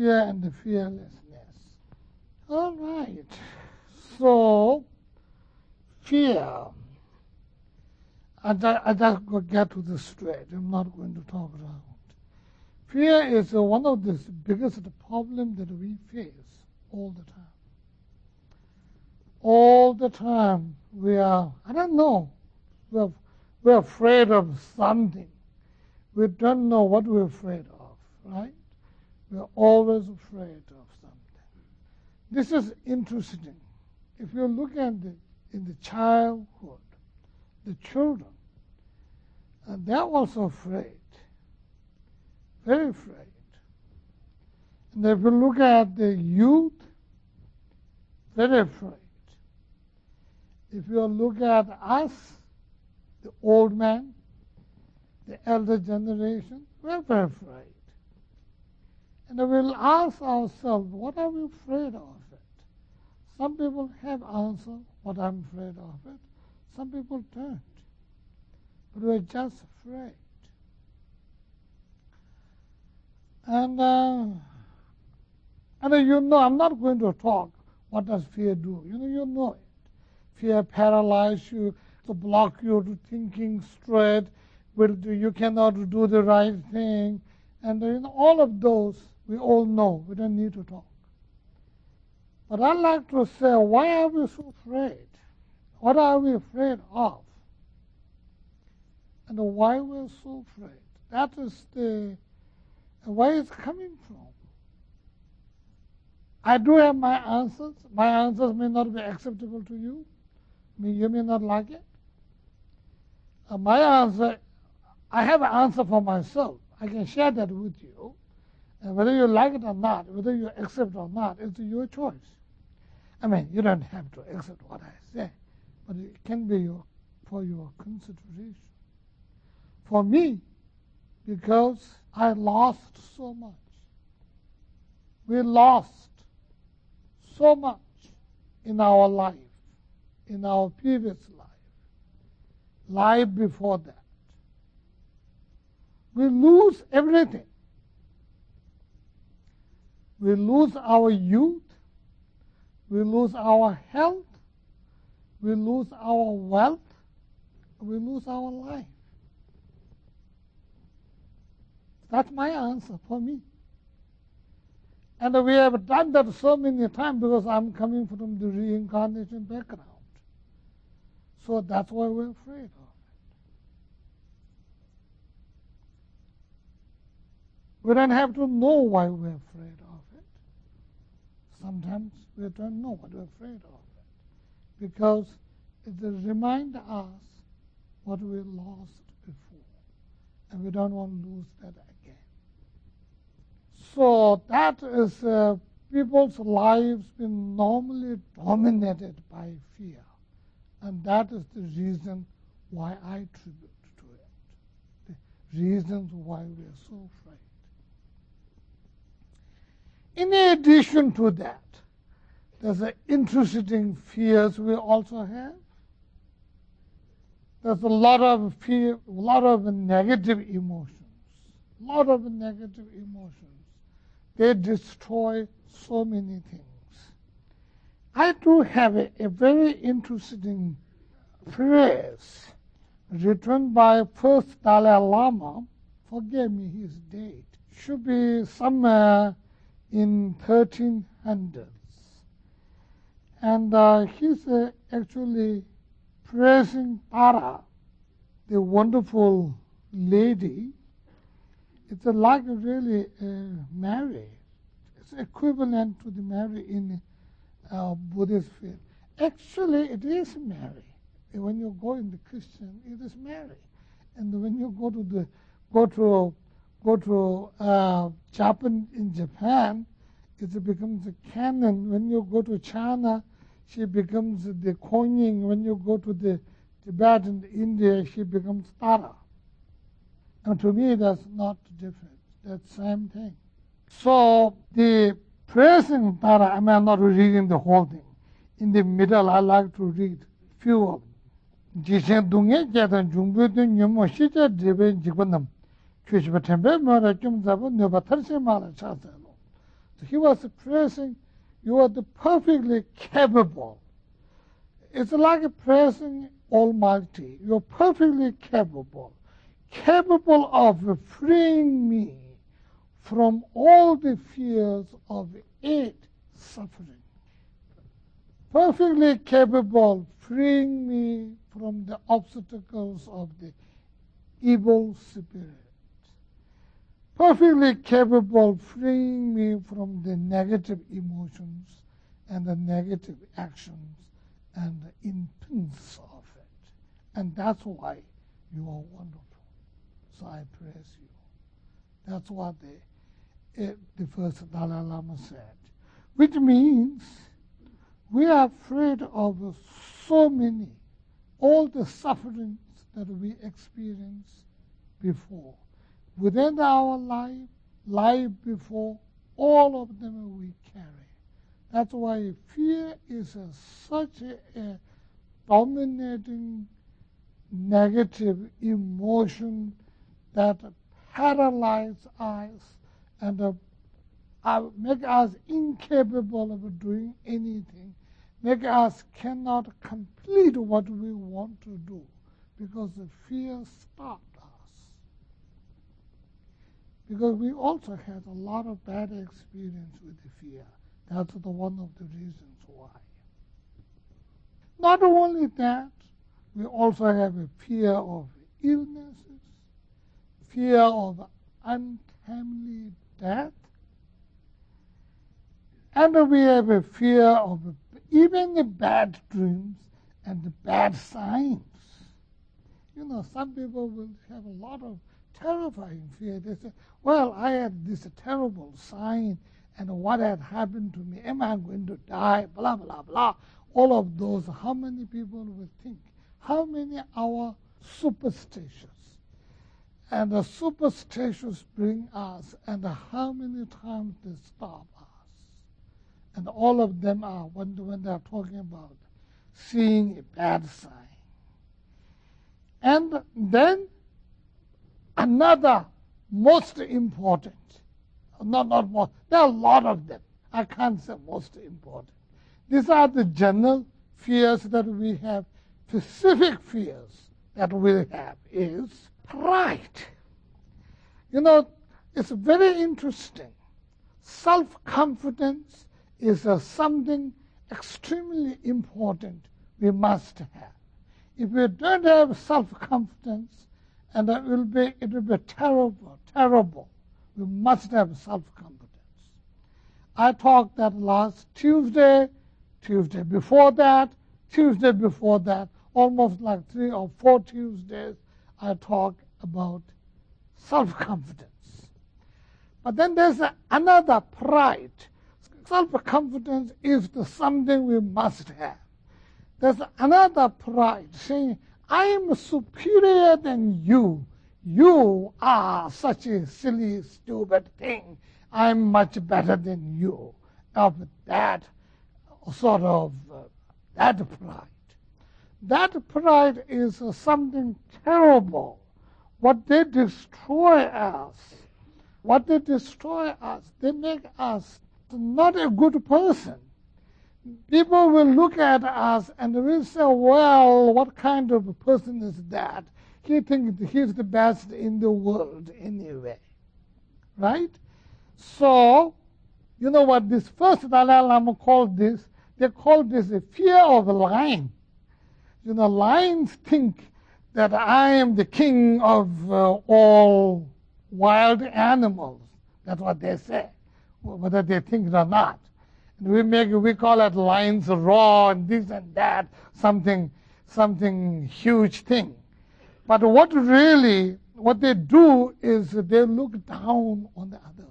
fear and the fearlessness. All right. So, fear. I, I just get to the straight. I'm not going to talk around. Fear is one of the biggest problems that we face all the time. All the time we are, I don't know, we're, we're afraid of something. We don't know what we're afraid of, right? We're always afraid of something. This is interesting. If you look at the, in the childhood, the children, uh, and they're also afraid, very afraid. And if you look at the youth, very afraid. If you look at us, the old man, the elder generation, we're very afraid. And we'll ask ourselves, what are we afraid of it? Some people have answered what I'm afraid of it. Some people don't. But we're just afraid. And, uh, and you know, I'm not going to talk what does fear do. You know, you know it. Fear paralyzes you, to block you to thinking straight. Will you cannot do the right thing, and you know, all of those we all know. We don't need to talk. But I'd like to say, why are we so afraid? What are we afraid of? And why we're so afraid? That is the where it's coming from. I do have my answers. My answers may not be acceptable to you. You may not like it. Uh, my answer, I have an answer for myself. I can share that with you. And whether you like it or not, whether you accept or not, it's your choice. I mean, you don't have to accept what I say, but it can be your, for your consideration. For me, because I lost so much. We lost so much in our life, in our previous life, life before that. We lose everything. We lose our youth, we lose our health, we lose our wealth, we lose our life. That's my answer for me. And we have done that so many times because I'm coming from the reincarnation background. So that's why we're afraid of it. We don't have to know why we're afraid of it. Sometimes we don't know what we're afraid of. Because it reminds us what we lost before. And we don't want to lose that again. so that is uh, people's lives been normally dominated by fear. And that is the reason why I tribute to it. The reasons why we are so afraid. In addition to that, there's an interesting fears we also have. There's a lot of fear, a lot of negative emotions, a lot of negative emotions they destroy so many things. I do have a, a very interesting phrase written by first Dalai Lama. Forgive me his date. Should be somewhere in 1300s. And uh, he's uh, actually praising Tara, the wonderful lady it's like really uh, Mary. It's equivalent to the Mary in uh, Buddhist faith. Actually, it is Mary. When you go in the Christian, it is Mary. And when you go to the go to go to uh, Japan in Japan, it becomes a Kannon. When you go to China, she becomes the Kuan When you go to the Tibet and India, she becomes Tara. And to me, that's not different. That's same thing. So the present Tara, I mean, I'm not reading the whole thing. In the middle, I like to read few of them. Lo. he was praising you are the perfectly capable. It's like praising Almighty. You're perfectly capable, capable of freeing me from all the fears of it suffering. Perfectly capable freeing me from the obstacles of the evil spirit perfectly capable of freeing me from the negative emotions and the negative actions and the intents of it. And that's why you are wonderful. So I praise you. That's what the, eh, the first Dalai Lama said, which means we are afraid of so many, all the sufferings that we experienced before within our life, life before, all of them we carry. That's why fear is a, such a, a, dominating negative emotion that paralyzes us and uh, uh, make us incapable of doing anything, make us cannot complete what we want to do because the fear stops because we also had a lot of bad experience with the fear. That's the one of the reasons why. Not only that, we also have a fear of illnesses, fear of untimely death, and we have a fear of even the bad dreams and the bad signs. You know, some people will have a lot of terrifying fear. They say, well, I had this terrible sign, and what had happened to me? Am I going to die? Blah, blah, blah. All of those, how many people will think? How many are superstitious? And the superstitious bring us, and how many times they stop us? And all of them are, when, when they're talking about seeing a bad sign. And then Another most important, not, not most, there are a lot of them. I can't say most important. These are the general fears that we have. Specific fears that we have is pride. You know, it's very interesting. Self confidence is uh, something extremely important we must have. If we don't have self confidence, and it will be it will be terrible, terrible. We must have self-confidence. I talked that last Tuesday, Tuesday before that, Tuesday before that, almost like three or four Tuesdays, I talked about self-confidence. But then there's another pride. Self-confidence is the something we must have. There's another pride saying, I am superior than you. You are such a silly, stupid thing. I'm much better than you. Of that sort of, uh, that pride. That pride is uh, something terrible. What they destroy us, what they destroy us, they make us not a good person people will look at us and will say, well, what kind of person is that? He thinks he's the best in the world anyway. Right? So, you know what this first Dalai Lama called this? They called this a fear of a lion. You know, lions think that I am the king of uh, all wild animals. That's what they say, whether they think it or not we make we call it lines raw and this and that, something something huge thing. But what really what they do is they look down on the others.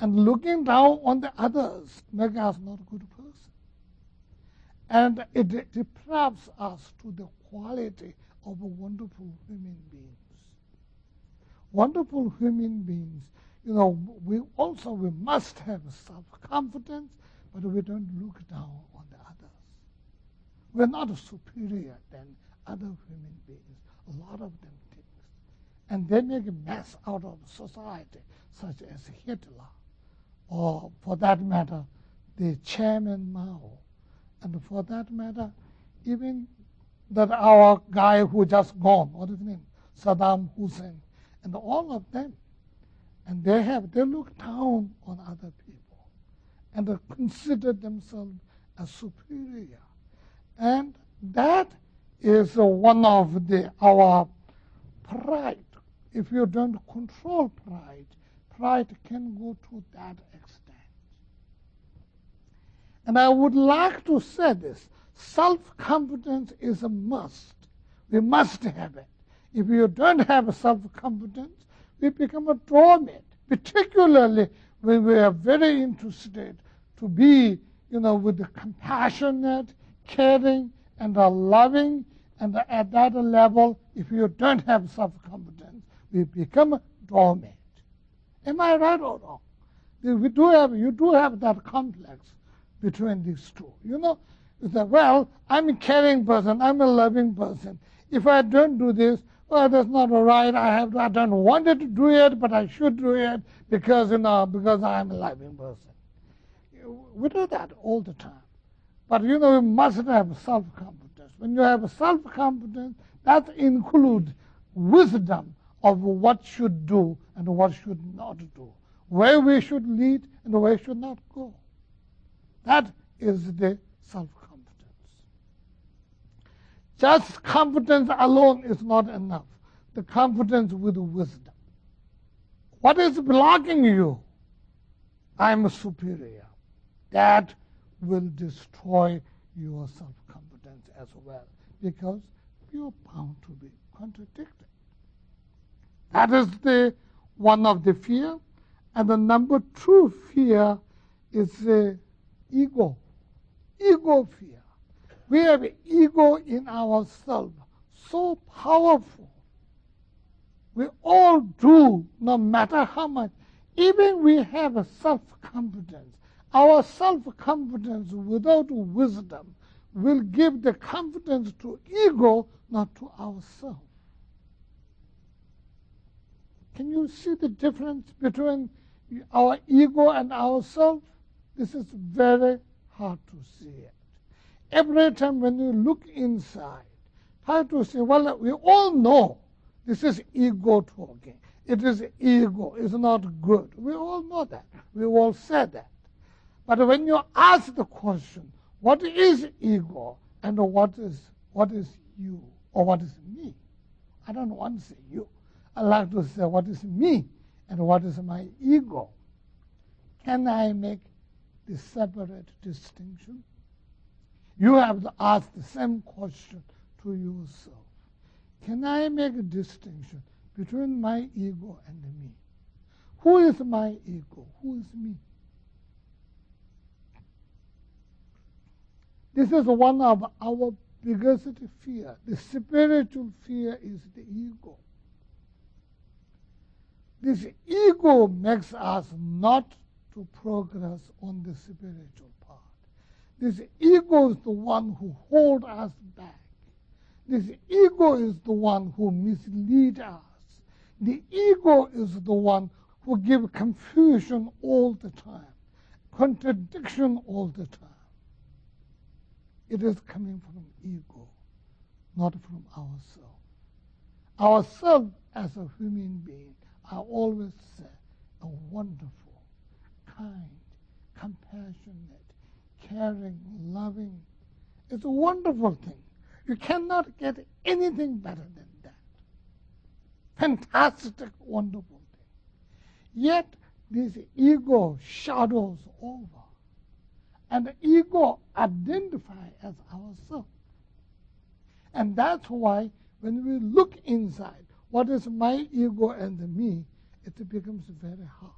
And looking down on the others makes us not a good person. And it deprives us to the quality of wonderful human beings. Wonderful human beings you know, we also we must have self-confidence, but we don't look down on the others. We're not superior than other human beings. A lot of them think. And they make a mess out of society, such as Hitler or for that matter, the chairman Mao, and for that matter, even that our guy who just gone, what is his name, Saddam Hussein, and all of them, and they have they look down on other people, and they consider themselves as superior, and that is one of the our pride. If you don't control pride, pride can go to that extent. And I would like to say this self confidence is a must. We must have it. If you don't have self confidence, we become a doormat, particularly when we are very interested to be, you know, with the compassionate, caring, and the loving, and at that level, if you don't have self confidence, we become a doormat. Am I right or wrong? We do have, you do have that complex between these two. You know, you say, well, I'm a caring person, I'm a loving person. If I don't do this, well, that's not right. I have, I don't want to do it, but I should do it because you know, because I'm a loving person. We do that all the time. But you know, you must have self-confidence. When you have self-confidence, that includes wisdom of what should do and what should not do, where we should lead and where we should not go. That is the self just confidence alone is not enough. The confidence with wisdom. What is blocking you? I'm superior. That will destroy your self confidence as well because you're bound to be contradicted. That is the one of the fear. And the number two fear is the ego. Ego fear. We have ego in ourselves, so powerful. We all do, no matter how much. Even we have self-confidence. Our self-confidence without wisdom will give the confidence to ego, not to ourselves. Can you see the difference between our ego and ourselves? This is very hard to see. Every time when you look inside, try to say, well, we all know this is ego talking. It is ego. It's not good. We all know that. We all said that. But when you ask the question, what is ego and what is what is you or what is me? I don't want to say you. I like to say what is me and what is my ego. Can I make the separate distinction? You have to ask the same question to yourself. Can I make a distinction between my ego and me? Who is my ego? Who is me? This is one of our biggest fear. The spiritual fear is the ego. This ego makes us not to progress on the spiritual this ego is the one who holds us back. This ego is the one who misleads us. The ego is the one who gives confusion all the time, contradiction all the time. It is coming from ego, not from ourselves. Ourselves as a human being, I always say, a wonderful, kind, compassionate, caring, loving. It's a wonderful thing. You cannot get anything better than that. Fantastic, wonderful thing. Yet this ego shadows over. And the ego identifies as ourselves. And that's why when we look inside, what is my ego and me, it becomes very hard.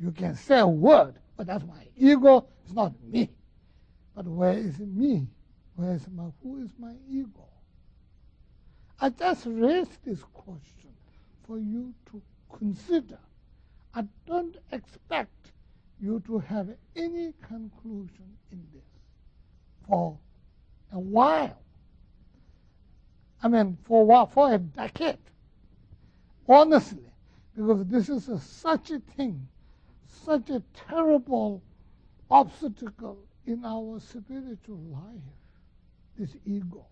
You can say a word, but that's my ego. It's not me. But where is me? Where is my, who is my ego? I just raised this question for you to consider. I don't expect you to have any conclusion in this for a while. I mean, for a while, for a decade. Honestly, because this is a, such a thing such a terrible obstacle in our spiritual life, this ego.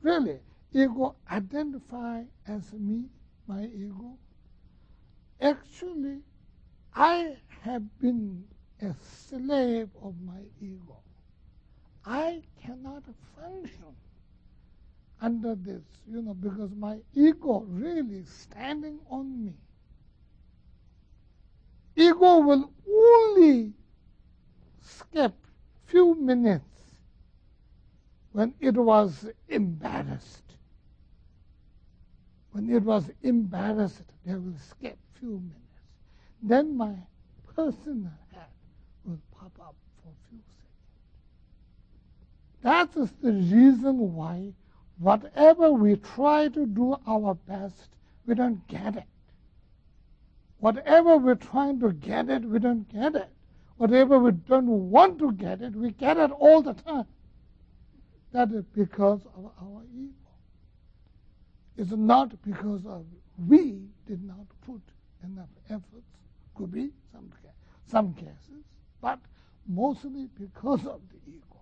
Really, ego identify as me, my ego. Actually, I have been a slave of my ego. I cannot function under this, you know, because my ego really standing on me. Ego will only skip few minutes when it was embarrassed. When it was embarrassed, they will skip few minutes. Then my personal head will pop up for a few seconds. That is the reason why whatever we try to do our best, we don't get it. Whatever we're trying to get it, we don't get it. Whatever we don't want to get it, we get it all the time. That is because of our ego. It's not because of we did not put enough efforts. Could be some some cases, but mostly because of the ego.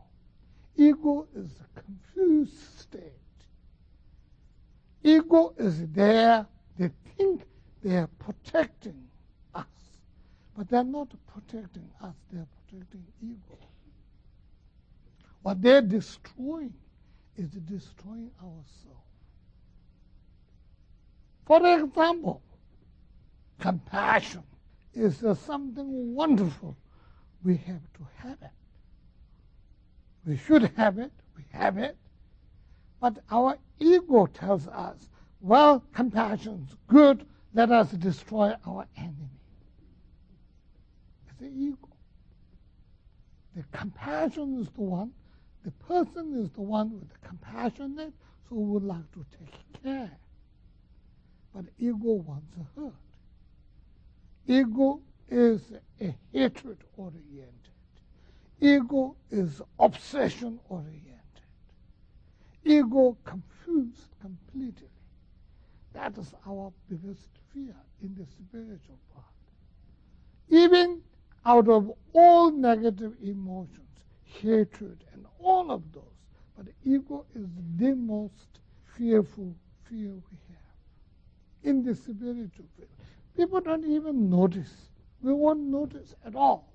Ego is a confused state. Ego is there. They think they are protecting us. But they're not protecting us, they're protecting ego. What they're destroying is destroying ourselves. For example, compassion is uh, something wonderful. We have to have it. We should have it. We have it. But our ego tells us, well, compassion's good. Let us destroy our enemy. It's the ego. The compassion is the one. The person is the one with the compassionate, so would like to take care. But ego wants to hurt. Ego is a hatred oriented. Ego is obsession oriented. Ego confused completely. That is our biggest fear in the spiritual part. Even out of all negative emotions, hatred and all of those, but ego is the most fearful fear we have in the spiritual field. People don't even notice. We won't notice at all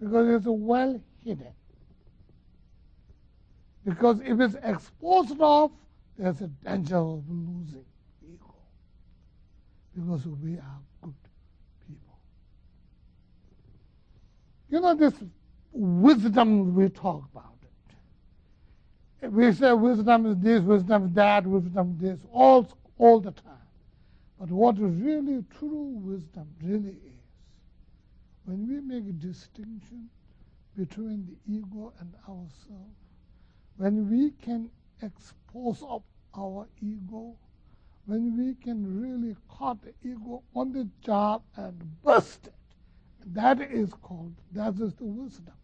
because it's well hidden. Because if it's exposed off, there's a danger of losing. Because we are good people. You know, this wisdom we talk about it. We say wisdom is this, wisdom is that, wisdom is this, all, all the time. But what really true wisdom really is, when we make a distinction between the ego and ourselves, when we can expose up our ego, when we can really cut the ego on the job and bust it, that is called, that is the wisdom.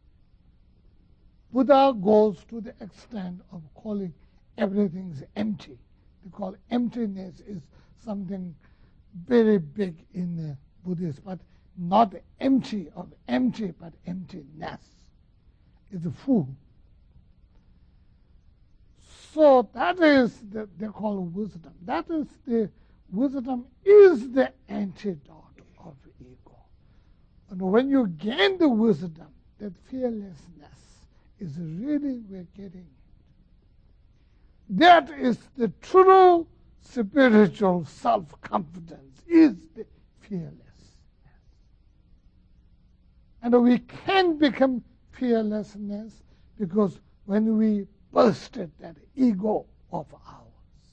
Buddha goes to the extent of calling everything empty. Because emptiness is something very big in the Buddhist, but not empty of empty, but emptiness. It's full. So that is the, they call wisdom. That is the wisdom is the antidote of ego. And when you gain the wisdom, that fearlessness is really we're getting it. That is the true spiritual self-confidence, is the fearlessness. And we can become fearlessness because when we busted that ego of ours.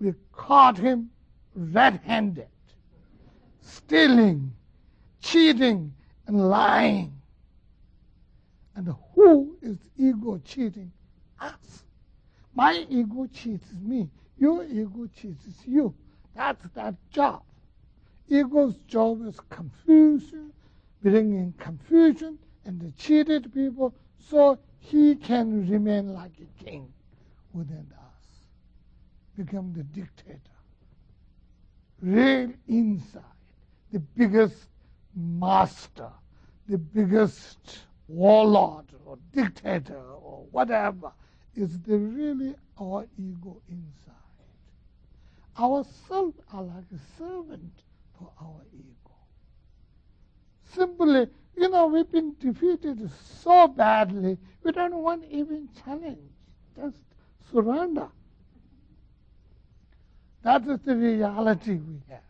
We caught him red handed, stealing, cheating, and lying. And who is ego cheating? Us. My ego cheats me. Your ego cheats you. That's that job. Ego's job is confusion, bringing confusion and the cheated people so he can remain like a king within us, become the dictator. real inside, the biggest master, the biggest warlord or dictator or whatever, is the really our ego inside. Our self are like a servant for our ego. Simply, you know, we've been defeated so badly, we don't want even challenge. Just surrender. That is the reality we have.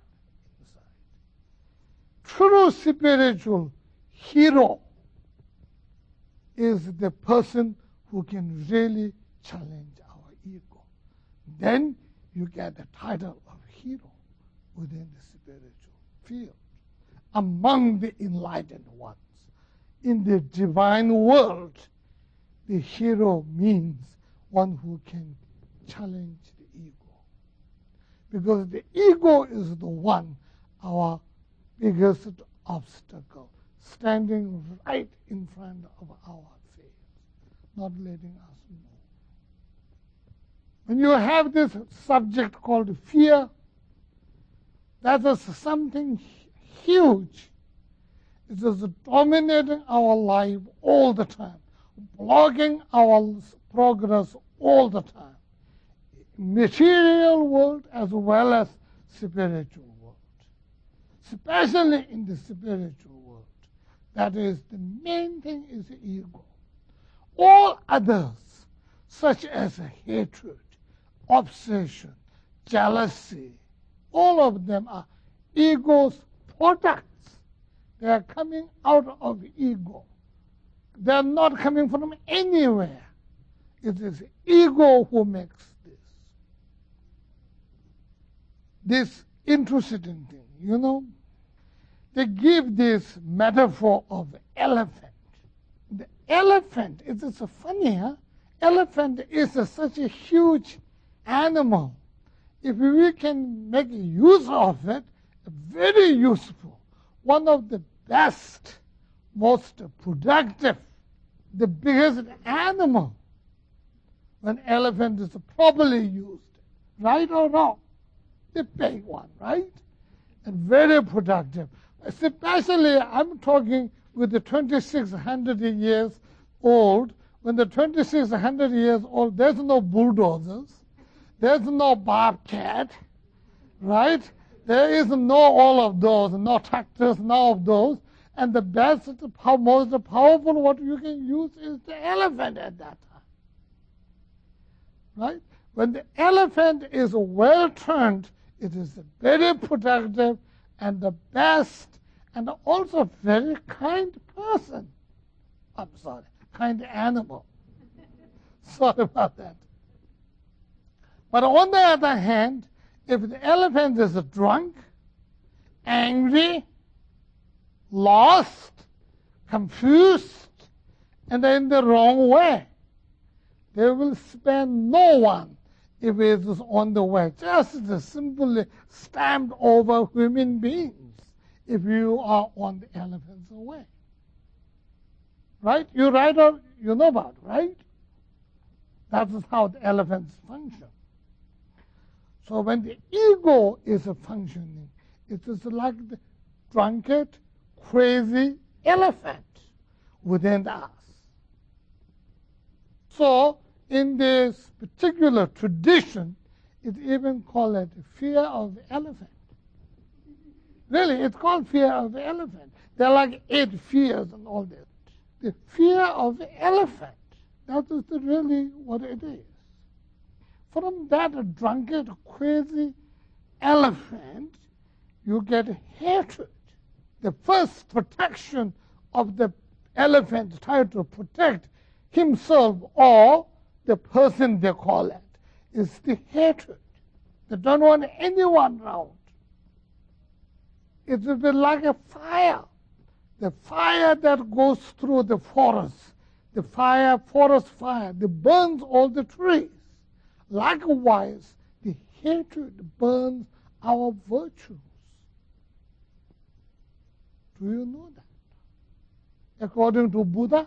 True spiritual hero is the person who can really challenge our ego. Then you get the title of hero within the spiritual field. Among the enlightened ones. In the divine world, the hero means one who can challenge the ego. Because the ego is the one, our biggest obstacle, standing right in front of our face, not letting us move. When you have this subject called fear, that is something huge. It is dominating our life all the time, blocking our progress all the time. Material world as well as spiritual world. Especially in the spiritual world. That is, the main thing is ego. All others, such as hatred, obsession, jealousy, all of them are ego's products. They are coming out of ego. They are not coming from anywhere. It is ego who makes this. This interesting thing, you know. They give this metaphor of elephant. The elephant, it is funny, huh? Elephant is a, such a huge animal. If we can make use of it, very useful. One of the best, most productive, the biggest animal when elephant is properly used. Right or wrong? The big one, right? And very productive. Especially, I'm talking with the 2600 years old. When the 2600 years old, there's no bulldozers, there's no bobcat, right? There is no all of those, no tractors, no of those. And the best, most powerful what you can use is the elephant at that time. Right? When the elephant is well turned, it is very productive and the best and also very kind person. I'm sorry, kind animal. sorry about that. But on the other hand, if the elephant is drunk, angry, lost, confused, and in the wrong way, they will spare no one if it is on the way. Just simply stamped over human beings if you are on the elephant's way. Right? You write or you know about, right? That is how the elephants function. So when the ego is functioning, it is like the drunkard, crazy elephant within us. So in this particular tradition, it even called it fear of the elephant. Really, it's called fear of the elephant. There are like eight fears and all that. The fear of the elephant, that is really what it is. From that drunkard, crazy elephant, you get hatred. The first protection of the elephant trying to protect himself or the person they call it is the hatred. They don't want anyone around. It will be like a fire. The fire that goes through the forest, the fire, forest fire, that burns all the trees. Likewise, the hatred burns our virtues. Do you know that? According to Buddha,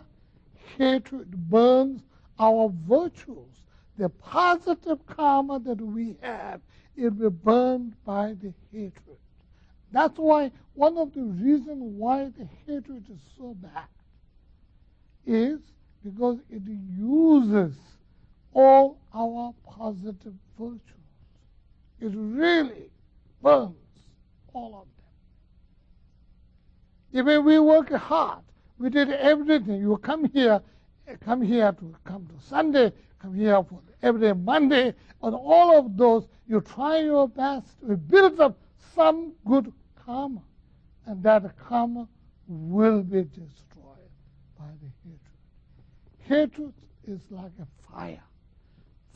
hatred burns our virtues, the positive karma that we have it'll be burned by the hatred. That's why one of the reasons why the hatred is so bad is because it uses all our positive virtues. It really burns all of them. Even we work hard, we did everything. You come here, come here to come to Sunday, come here for every Monday, and all of those, you try your best to build up some good karma, and that karma will be destroyed by the hatred. Hatred is like a fire.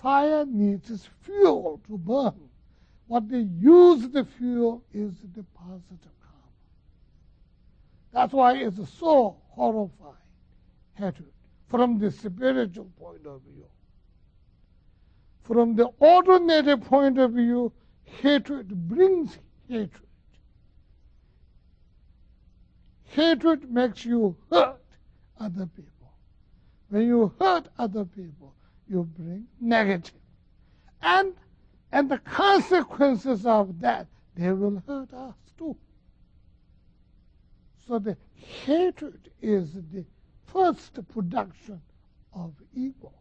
Fire needs fuel to burn. What they use the fuel is the positive karma. That's why it's so horrifying, hatred, from the spiritual point of view. From the ordinary point of view, hatred brings hatred. Hatred makes you hurt other people. When you hurt other people, you bring negative. And, and the consequences of that, they will hurt us too. So the hatred is the first production of ego.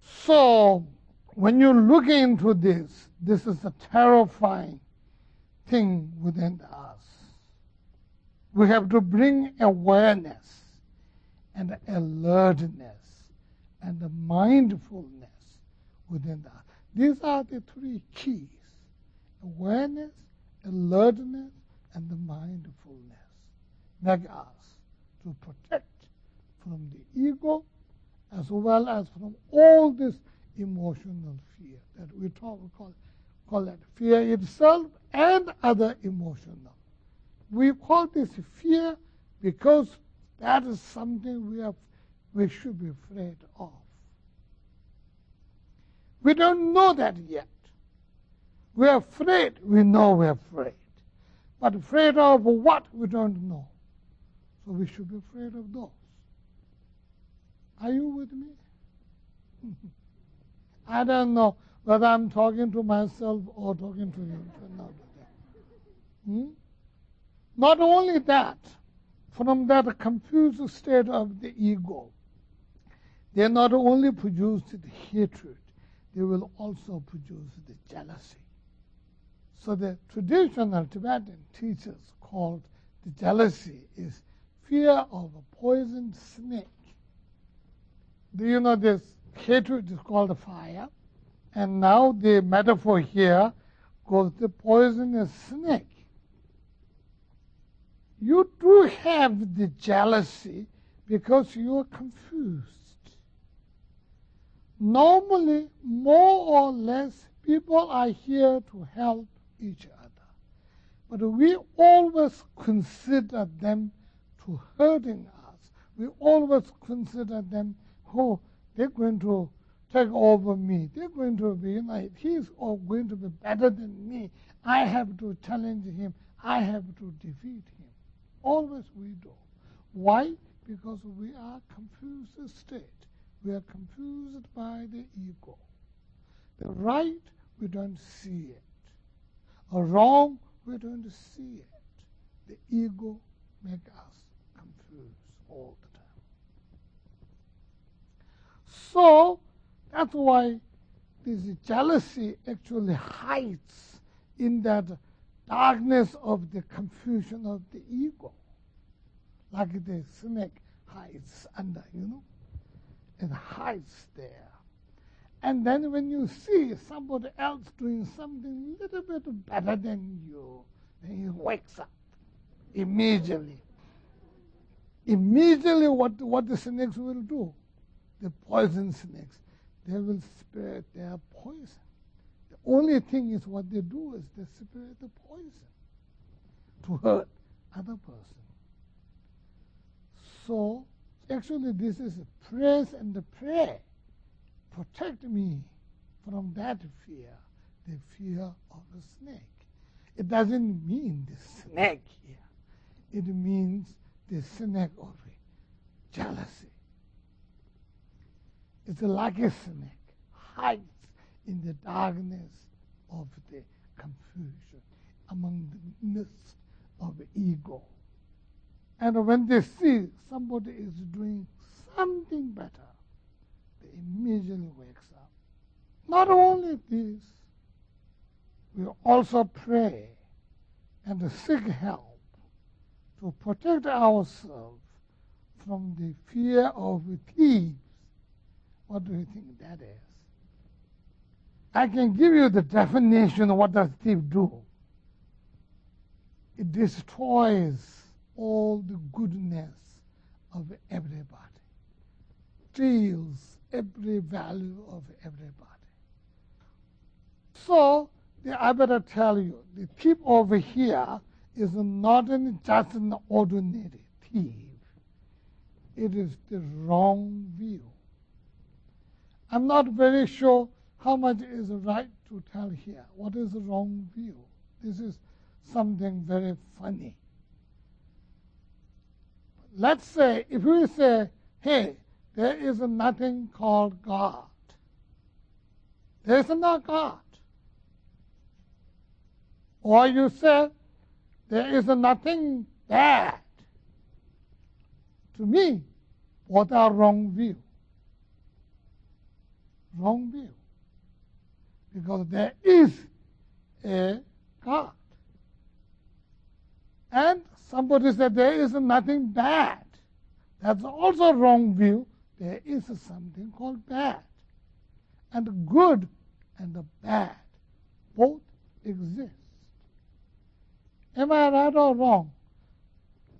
So when you look into this, this is a terrifying thing within us. We have to bring awareness and the alertness and the mindfulness within us. These are the three keys awareness, alertness, and the mindfulness make us to protect from the ego as well as from all this emotional fear that we talk call, call that fear itself and other emotional. We call this fear because that is something we, have, we should be afraid of. We don't know that yet. We're afraid. We know we're afraid. But afraid of what? We don't know. So we should be afraid of those. Are you with me? I don't know whether I'm talking to myself or talking to you. Hmm? Not only that, from that confused state of the ego, they not only produce the hatred, they will also produce the jealousy. So the traditional Tibetan teachers called the jealousy is fear of a poisoned snake. Do you know this hatred is called fire? And now the metaphor here goes the poisonous snake. You do have the jealousy because you are confused. Normally, more or less, people are here to help each other. But we always consider them to hurting us. We always consider them, oh, they're going to take over me. They're going to be like, he's going to be better than me. I have to challenge him. I have to defeat him. Always we do. Why? Because we are confused state. We are confused by the ego. The right, we don't see it. A wrong, we don't see it. The ego make us confused all the time. So that's why this jealousy actually hides in that darkness of the confusion of the ego, like the snake hides under, you know, it hides there. And then when you see somebody else doing something a little bit better than you, then he wakes up immediately. Immediately, what, what the snakes will do, the poison snakes, they will spread their poison The only thing is what they do is they spread the poison to hurt other person. So actually this is a praise and the prayer. Protect me from that fear, the fear of the snake. It doesn't mean the snake here. It means the snake of jealousy. It's like a snake, hides in the darkness of the confusion, among the mist of ego. And when they see somebody is doing something better, they immediately wakes up. Not only this, we also pray and seek help to protect ourselves from the fear of thieves. What do you think that is? I can give you the definition of what does thief do. It destroys all the goodness of everybody, steals every value of everybody. So I better tell you, the thief over here is not just an ordinary thief. It is the wrong view. I'm not very sure how much is right to tell here. What is the wrong view? This is something very funny. Let's say, if we say, hey, there is nothing called God. There is no God. Or you say, there is nothing bad. To me, what a wrong view. Wrong view. Because there is a God. And somebody said there is nothing bad. That's also wrong view. There is something called bad. And good and the bad both exist. Am I right or wrong?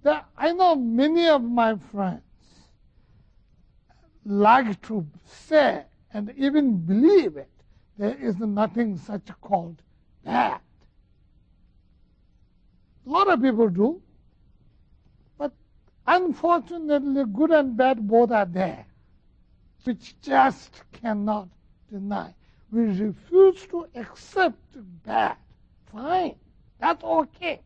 That I know many of my friends like to say and even believe it. There is nothing such called bad. A lot of people do. But unfortunately, good and bad both are there, which just cannot deny. We refuse to accept bad. Fine, that's okay.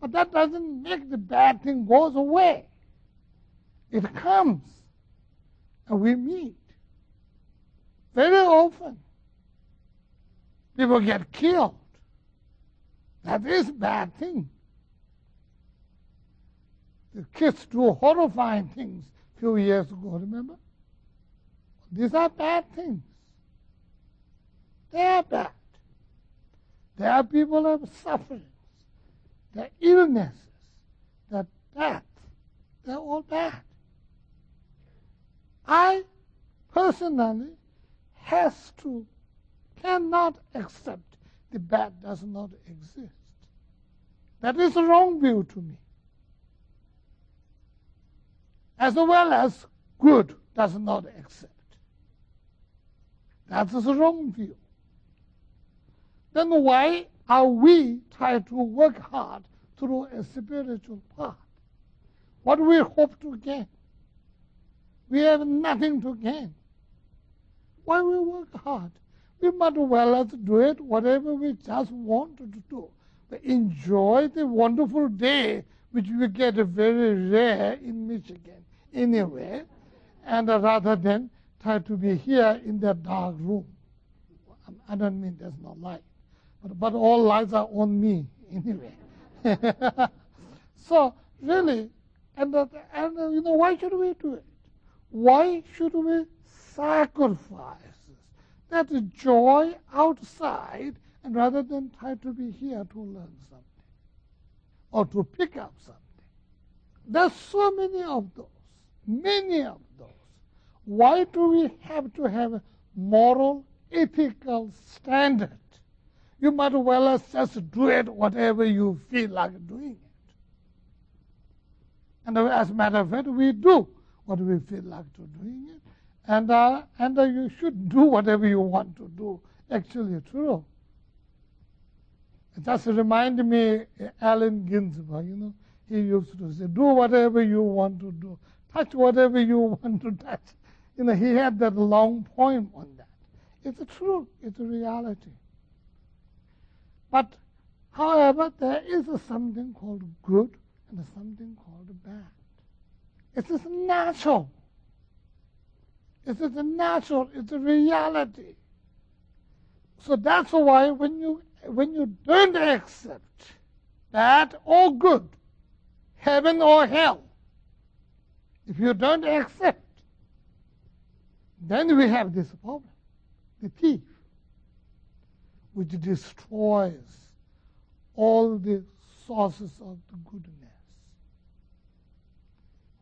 But that doesn't make the bad thing goes away. It comes, and we meet. Very often, people get killed. That is bad thing. The kids do horrifying things a few years ago, remember? These are bad things. They are bad. There are people who are suffering the illnesses, the death, they're all bad. I personally has to, cannot accept the bad does not exist. That is a wrong view to me. As well as good does not exist. That is a wrong view. Then why are we try to work hard through a spiritual path. What we hope to gain? We have nothing to gain. Why we work hard? We might well as do it whatever we just want to do. But enjoy the wonderful day which we get very rare in Michigan anyway, and rather than try to be here in that dark room. I don't mean there's no light. But, but all lights are on me anyway. so really, and, and you know, why should we do it? Why should we sacrifice that joy outside and rather than try to be here to learn something or to pick up something? There's so many of those, many of those. Why do we have to have a moral, ethical standard you might as well as just do it whatever you feel like doing it. And as a matter of fact, we do what we feel like to doing it. And, uh, and uh, you should do whatever you want to do. Actually, true. It just reminded me Allen Ginsberg, you know, he used to say, do whatever you want to do. Touch whatever you want to touch. You know, he had that long poem on that. It's a true. It's a reality. But, however, there is something called good and something called bad. It is natural. It is a natural. It's a reality. So that's why when you when you don't accept bad or good, heaven or hell, if you don't accept, then we have this problem. The thief, which destroys all the sources of the goodness.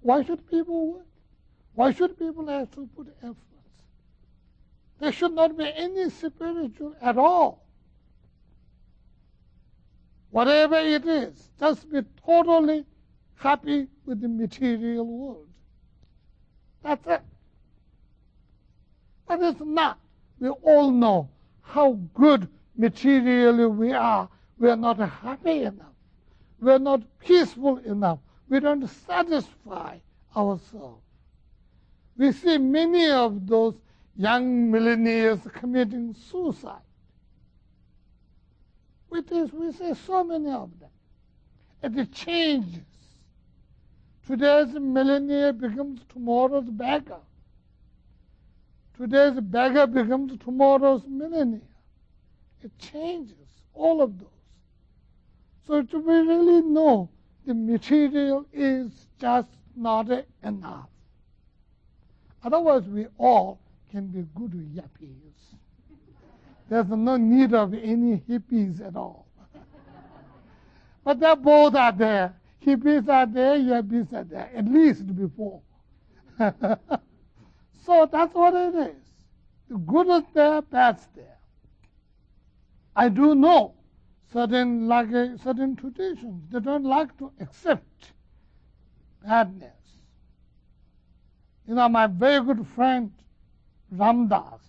Why should people work? Why should people have to put efforts? There should not be any spiritual at all. Whatever it is, just be totally happy with the material world. That's it. But it's not. We all know how good materially we are. We are not happy enough. We are not peaceful enough. We don't satisfy ourselves. We see many of those young millennials committing suicide. We see so many of them. It changes. Today's millennial becomes tomorrow's beggar. Today's beggar becomes tomorrow's millionaire. It changes all of those. So to really know the material is just not enough. Otherwise, we all can be good yuppies. There's no need of any hippies at all. but they both are there. Hippies are there, yuppies are there, at least before. so that's what it is. The good is there, bad's there. I do know certain like certain traditions they don't like to accept badness. You know, my very good friend Ram Dass,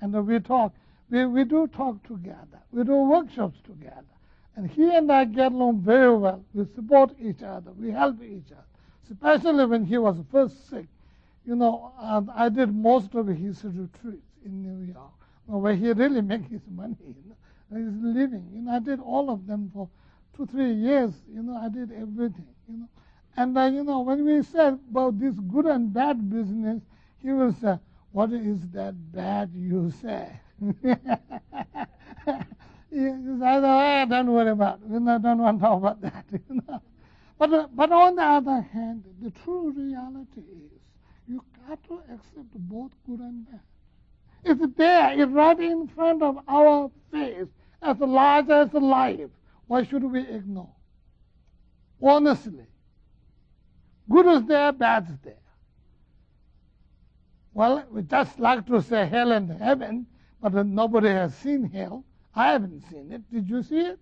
and we talk, we, we do talk together, we do workshops together. And he and I get along very well. We support each other, we help each other. Especially when he was first sick. You know, and I did most of his retreats in New York, where he really makes his money, you know, his living. You know, I did all of them for two, three years. You know, I did everything. You know, and uh, you know, when we said about this good and bad business, he will say, "What is that bad you say?" he says, oh, "Don't worry about it. You know, don't want to talk about that." You know. But, but on the other hand, the true reality is you got to accept both good and bad. It's there, it's right in front of our face, as large as life. Why should we ignore? Honestly. Good is there, bad is there. Well, we just like to say hell and heaven, but nobody has seen hell. I haven't seen it. Did you see it?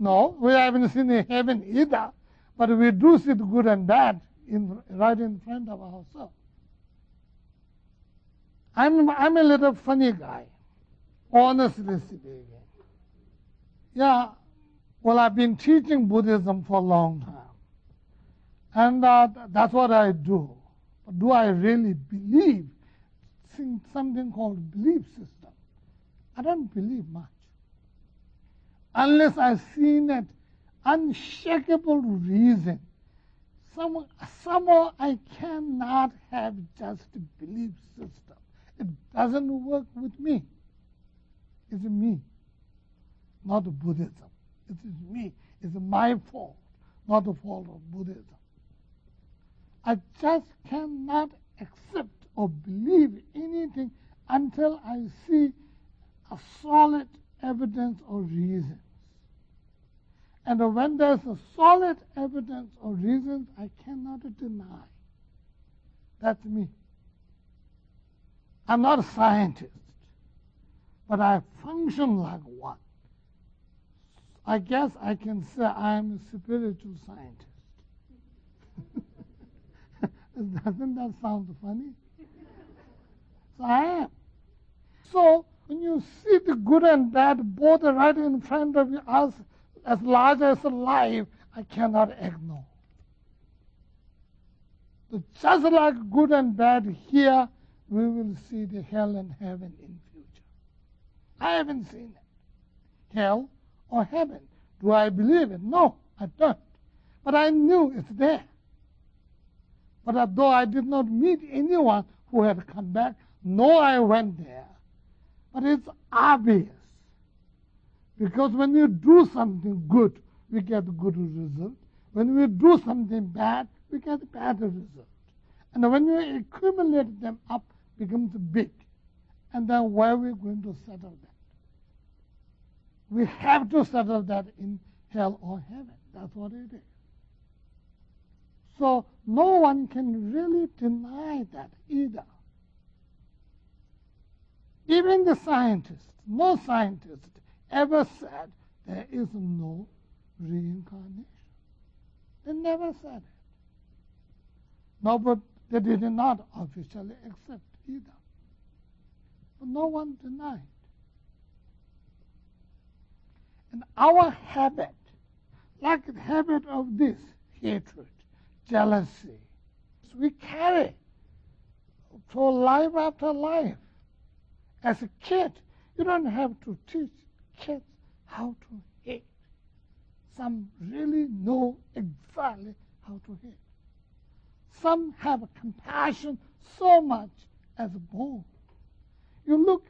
No, we haven't seen heaven either. But we do see the good and bad in, right in front of ourselves. I'm, I'm a little funny guy, honestly speaking. Yeah, well, I've been teaching Buddhism for a long time. And that's what I do. But do I really believe in something called belief system? I don't believe much. Unless I've seen an unshakable reason. Some, somehow I cannot have just a belief system. It doesn't work with me. It's me, not Buddhism. It is me. It's my fault, not the fault of Buddhism. I just cannot accept or believe anything until I see a solid evidence or reasons. And when there's a solid evidence or reasons, I cannot deny. That's me. I'm not a scientist, but I function like one. I guess I can say I'm a spiritual scientist. Doesn't that sound funny? So I am. So when you see the good and bad both right in front of us, as, large as life, I cannot ignore. So just like good and bad here, we will see the hell and heaven in future. I haven't seen it. Hell or heaven. Do I believe it? No, I don't. But I knew it's there. But although I did not meet anyone who had come back, no, I went there. But it's obvious. Because when we do something good, we get good result. When we do something bad, we get bad result. And when you accumulate them up, it becomes big. And then where are we going to settle that? We have to settle that in hell or heaven. That's what it is. So no one can really deny that either. Even the scientists, no scientist ever said there is no reincarnation. They never said it. No, but they did not officially accept either. But no one denied. And our habit, like the habit of this hatred, jealousy, we carry for life after life. As a kid, you don't have to teach kids how to hate. Some really know exactly how to hate. Some have compassion so much as born. You look,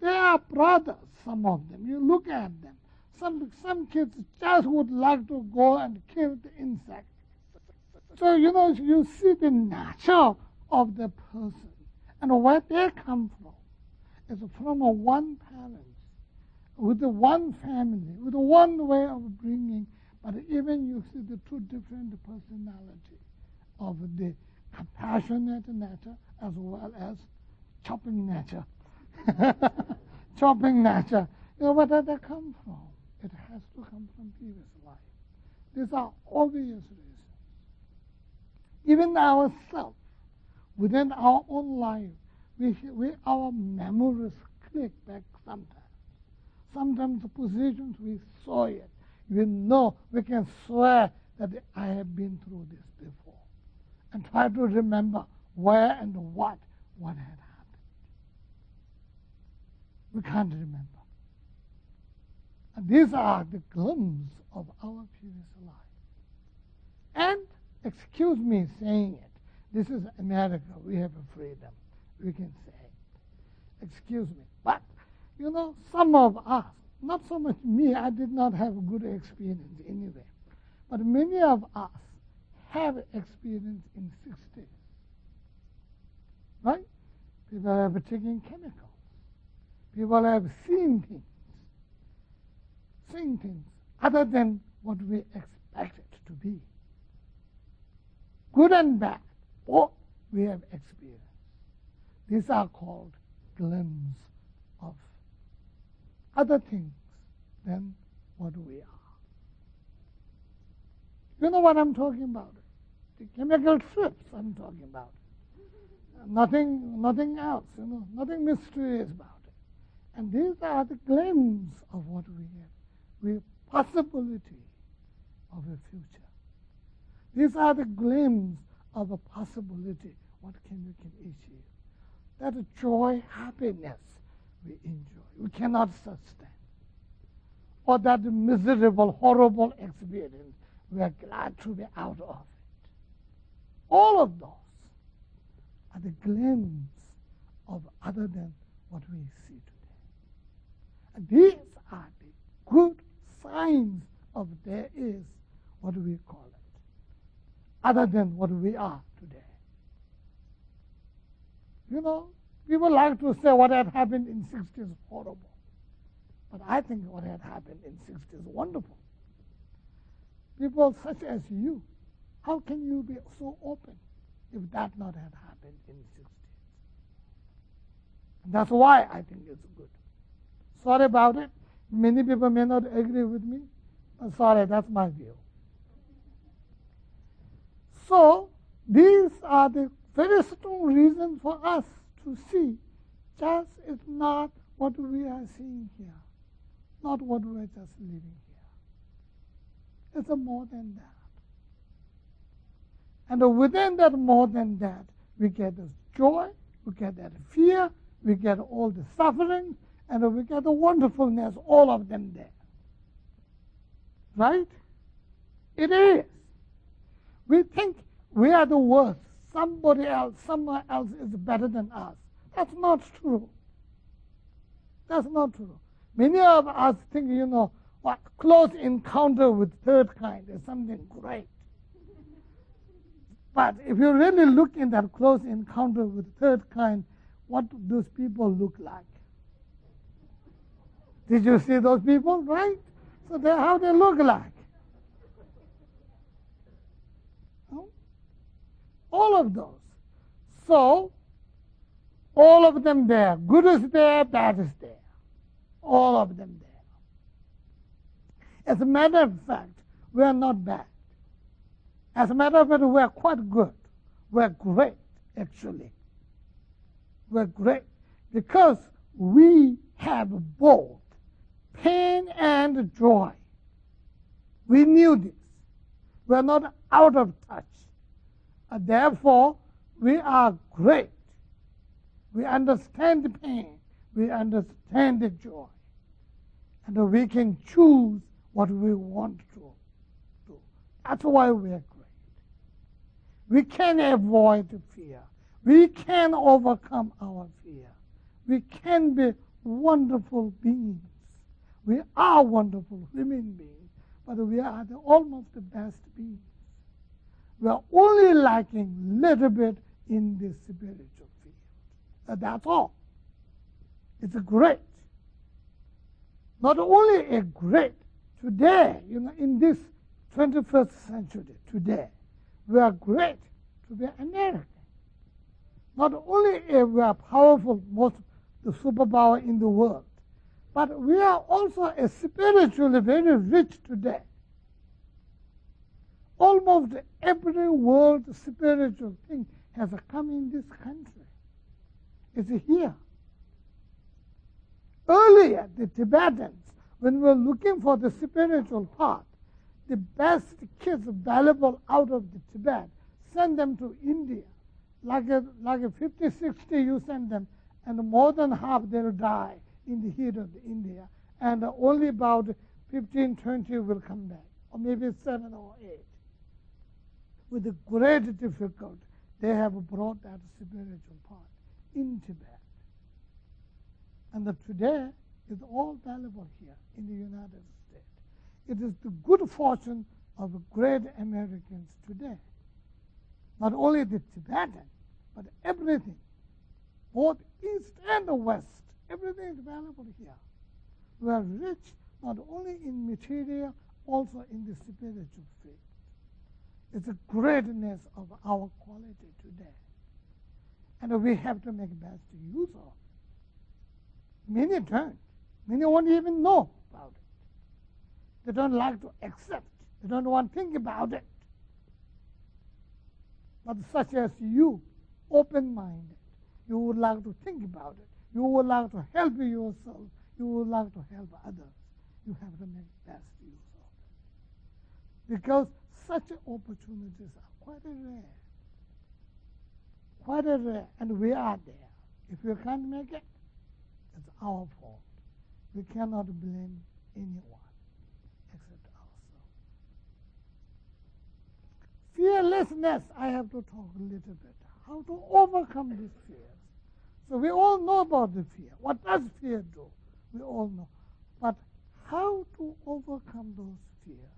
they are brothers, some of them. You look at them. Some, some kids just would like to go and kill the insect. So, you know, you see the nature of the person and where they come from is from one parent, with the one family, with the one way of bringing, but even you see the two different personalities of the compassionate nature as well as chopping nature. chopping nature. You know, where does that come from? It has to come from previous life. These are obvious reasons. Even ourselves, within our own life, we, we, our memories click back sometimes. Sometimes the positions we saw it. We know, we can swear that I have been through this before. And try to remember where and what, what had happened. We can't remember. And these are the glimpses of our previous life. And, excuse me saying it, this is America. We have a freedom we can say. Excuse me. But, you know, some of us, not so much me, I did not have a good experience anyway, but many of us have experience in 60s. Right? People have taken chemicals. People have seen things. Seen things other than what we expect it to be. Good and bad, both we have experienced. These are called glimpses of other things than what we are. You know what I'm talking about? The chemical trips I'm talking about. Nothing, nothing else, you know, nothing mysterious about it. And these are the glimpses of what we have, with possibility of a future. These are the glimpses of a possibility, what can we can achieve that joy, happiness we enjoy, we cannot sustain. Or that miserable, horrible experience, we are glad to be out of it. All of those are the glimpses of other than what we see today. And these are the good signs of there is what we call other than what we are today. You know, people like to say what had happened in 60s is horrible. But I think what had happened in 60s is wonderful. People such as you, how can you be so open if that not had happened in 60s? And that's why I think it's good. Sorry about it. Many people may not agree with me. Sorry, that's my view. So, these are the very strong reasons for us to see just is not what we are seeing here, not what we are just living here. It's a more than that. And within that more than that, we get this joy, we get that fear, we get all the suffering, and we get the wonderfulness, all of them there. Right? It is. We think we are the worst somebody else, someone else is better than us. That's not true. That's not true. Many of us think, you know, what close encounter with third kind is something great. But if you really look in that close encounter with third kind, what do those people look like? Did you see those people, right? So they how they look like. All of those. So, all of them there. Good is there, bad is there. All of them there. As a matter of fact, we are not bad. As a matter of fact, we are quite good. We're great, actually. We're great because we have both pain and joy. We knew this. We're not out of touch. And therefore, we are great. We understand the pain. We understand the joy. And we can choose what we want to do. That's why we are great. We can avoid fear. We can overcome our fear. We can be wonderful beings. We are wonderful human beings, but we are the, almost the best beings. We are only lacking little bit in the spiritual field. That's all. It's great. Not only a great, today, you know, in this 21st century, today, we are great to be American. Not only are we are powerful, most the superpower in the world, but we are also a spiritually very rich today. Almost every world spiritual thing has come in this country. It's here. Earlier, the Tibetans, when we were looking for the spiritual path, the best kids available out of the Tibet, send them to India. Like a, like a 50, 60, you send them, and more than half they'll die in the heat of India, and only about 15, 20 will come back, or maybe seven or eight with a great difficulty, they have brought that spiritual part in Tibet. And today is all valuable here in the United States. It is the good fortune of great Americans today. Not only the Tibetan, but everything, both East and the West, everything is valuable here. We are rich not only in material, also in the spiritual field. It's the greatness of our quality today. And we have to make best use of it. Many don't. Many won't even know about it. They don't like to accept. They don't want to think about it. But such as you, open-minded, you would like to think about it. You would like to help yourself. You would like to help others. You have to make best use of it. Because such opportunities are quite rare. Quite rare, and we are there. If we can't make it, it's our fault. We cannot blame anyone except ourselves. Fearlessness, I have to talk a little bit. How to overcome these fears. So we all know about the fear. What does fear do? We all know. But how to overcome those fears?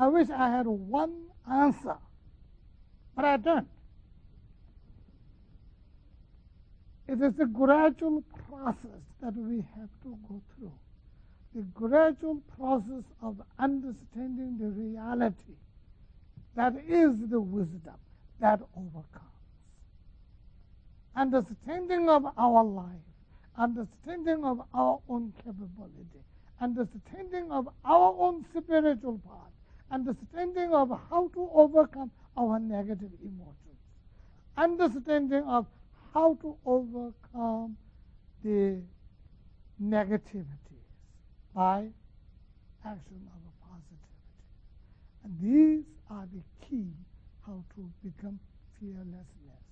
I wish I had one answer, but I don't. It is a gradual process that we have to go through. The gradual process of understanding the reality that is the wisdom that overcomes. Understanding of our life, understanding of our own capability, understanding of our own spiritual part, understanding of how to overcome our negative emotions, understanding of how to overcome the negativities by action of a positivity. And these are the key how to become fearlessness,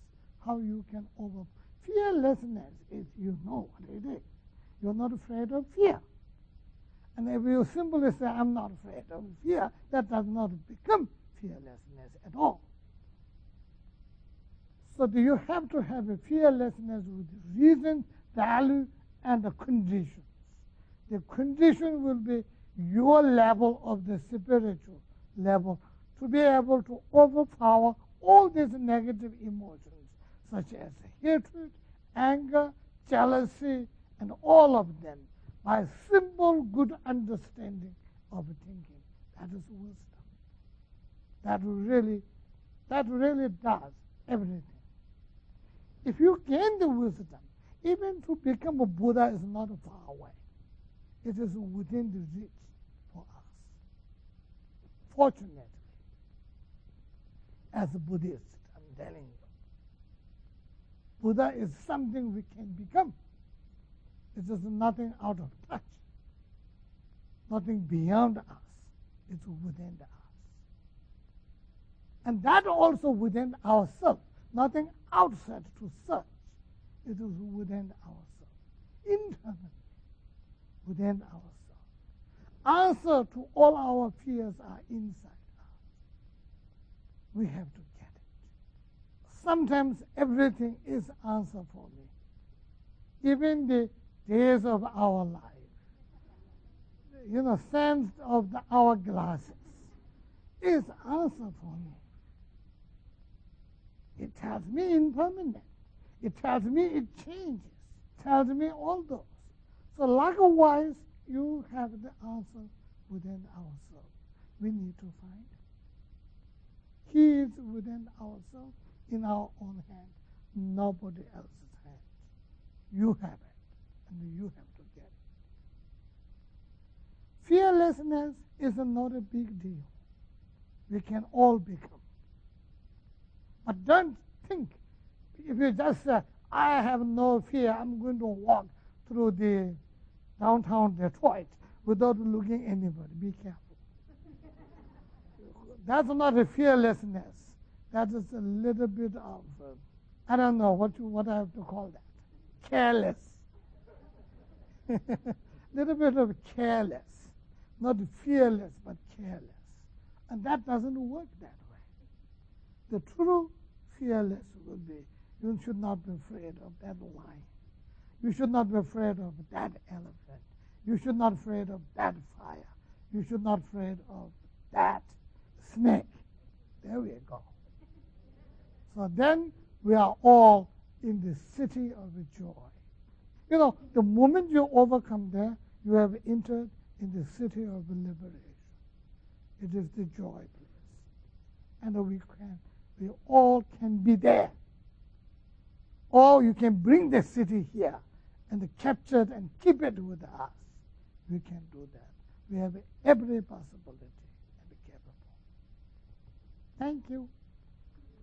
how you can overcome. fearlessness is you know what it is. You're not afraid of fear. And if you simply say, I'm not afraid of fear, that does not become fearlessness at all. So do you have to have a fearlessness with reason, value, and the conditions. The condition will be your level of the spiritual level to be able to overpower all these negative emotions, such as hatred, anger, jealousy, and all of them by simple good understanding of thinking. That is wisdom. That really, that really does everything. If you gain the wisdom, even to become a Buddha is not far away. It is within the reach for us. Fortunately, as a Buddhist, I'm telling you, Buddha is something we can become. It is nothing out of touch, nothing beyond us. It's within us. And that also within ourselves, nothing outside to search. It is within ourselves, internally, within ourselves. Answer to all our fears are inside us. We have to get it. Sometimes everything is answer for me. Even the days of our life, you know, sense of the hourglasses is answer for me. It tells me impermanent. It tells me it changes. Tells me all those. So likewise, you have the answer within ourselves. We need to find. He is within ourselves, in our own hand, nobody else's hand. You have it, and you have to get. Fearlessness is not a big deal. We can all become. But don't think, if you just say, I have no fear, I'm going to walk through the downtown Detroit without looking anybody. Be careful. That's not a fearlessness. That is a little bit of, uh, I don't know what, you, what I have to call that. Careless. little bit of careless. Not fearless, but careless. And that doesn't work that way. The true fearless will be you should not be afraid of that lion. You should not be afraid of that elephant. You should not be afraid of that fire. You should not be afraid of that snake. There we go. So then we are all in the city of joy. You know, the moment you overcome there, you have entered in the city of liberation. It is the joy place. And we can we all can be there. Or you can bring the city here and capture it and keep it with us. We can do that. We have every possibility and be capable. Thank you.